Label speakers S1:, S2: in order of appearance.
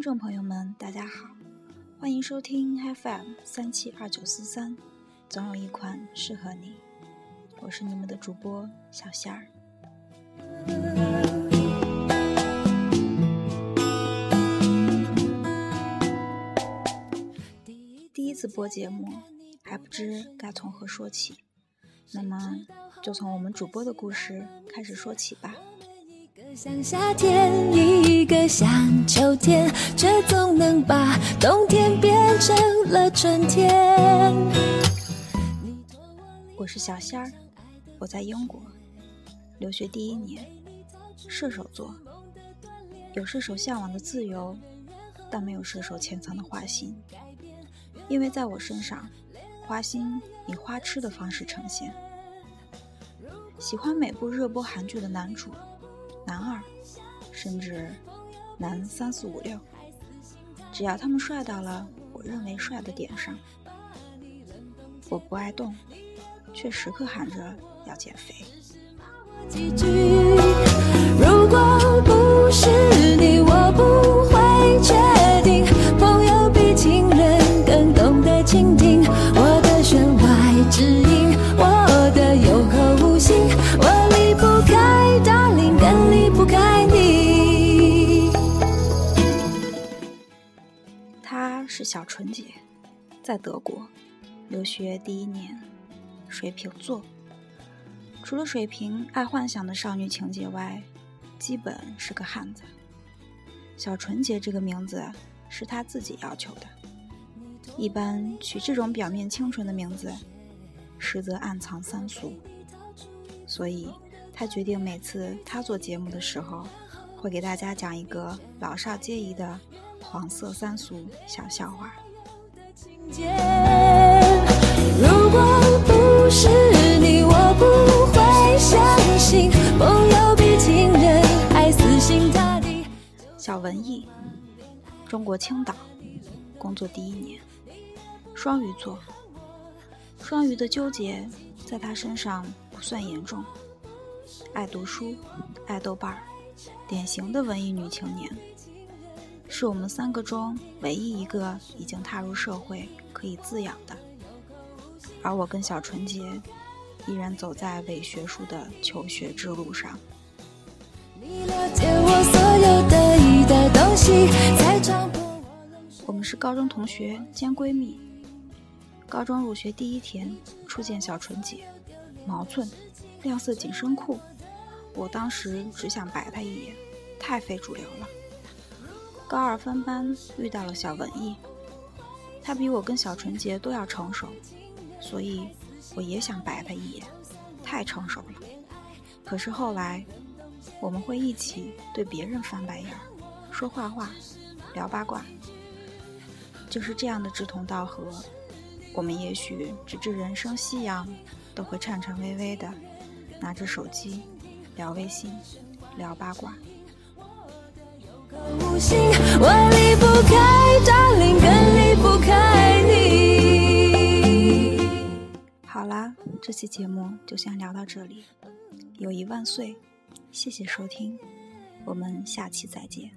S1: 听众朋友们，大家好，欢迎收听 FM 三七二九四三，总有一款适合你。我是你们的主播小仙儿。第一次播节目，还不知该从何说起，那么就从我们主播的故事开始说起吧。
S2: 一个像夏天，一个像秋天，却总能把冬天变成了春天。
S1: 我是小仙儿，我在英国留学第一年，射手座，有射手向往的自由，但没有射手潜藏的花心。因为在我身上，花心以花痴的方式呈现。喜欢每部热播韩剧的男主。男二，甚至男三四五六，只要他们帅到了我认为帅的点上，我不爱动，却时刻喊着要减肥。如是小纯洁，在德国留学第一年，水瓶座。除了水瓶爱幻想的少女情节外，基本是个汉子。小纯洁这个名字是她自己要求的。一般取这种表面清纯的名字，实则暗藏三俗。所以，她决定每次她做节目的时候，会给大家讲一个老少皆宜的黄色三俗小笑话。如果不是你，我不会相信朋友比情人还死心塌地。小文艺，中国青岛，工作第一年，双鱼座。双鱼的纠结在他身上不算严重，爱读书，爱豆瓣儿，典型的文艺女青年，是我们三个中唯一一个已经踏入社会可以自养的。而我跟小纯洁依然走在伪学术的求学之路上。我们是高中同学兼闺蜜。高中入学第一天，初见小纯洁，毛寸，亮色紧身裤，我当时只想白她一眼，太非主流了。高二分班遇到了小文艺，她比我跟小纯洁都要成熟。所以，我也想白他一眼，太成熟了。可是后来，我们会一起对别人翻白眼，说坏话，聊八卦，就是这样的志同道合。我们也许直至人生夕阳，都会颤颤巍巍的拿着手机聊微信，聊八卦。我离不开，darling，更离不开你。好啦，这期节目就先聊到这里。友谊万岁！谢谢收听，我们下期再见。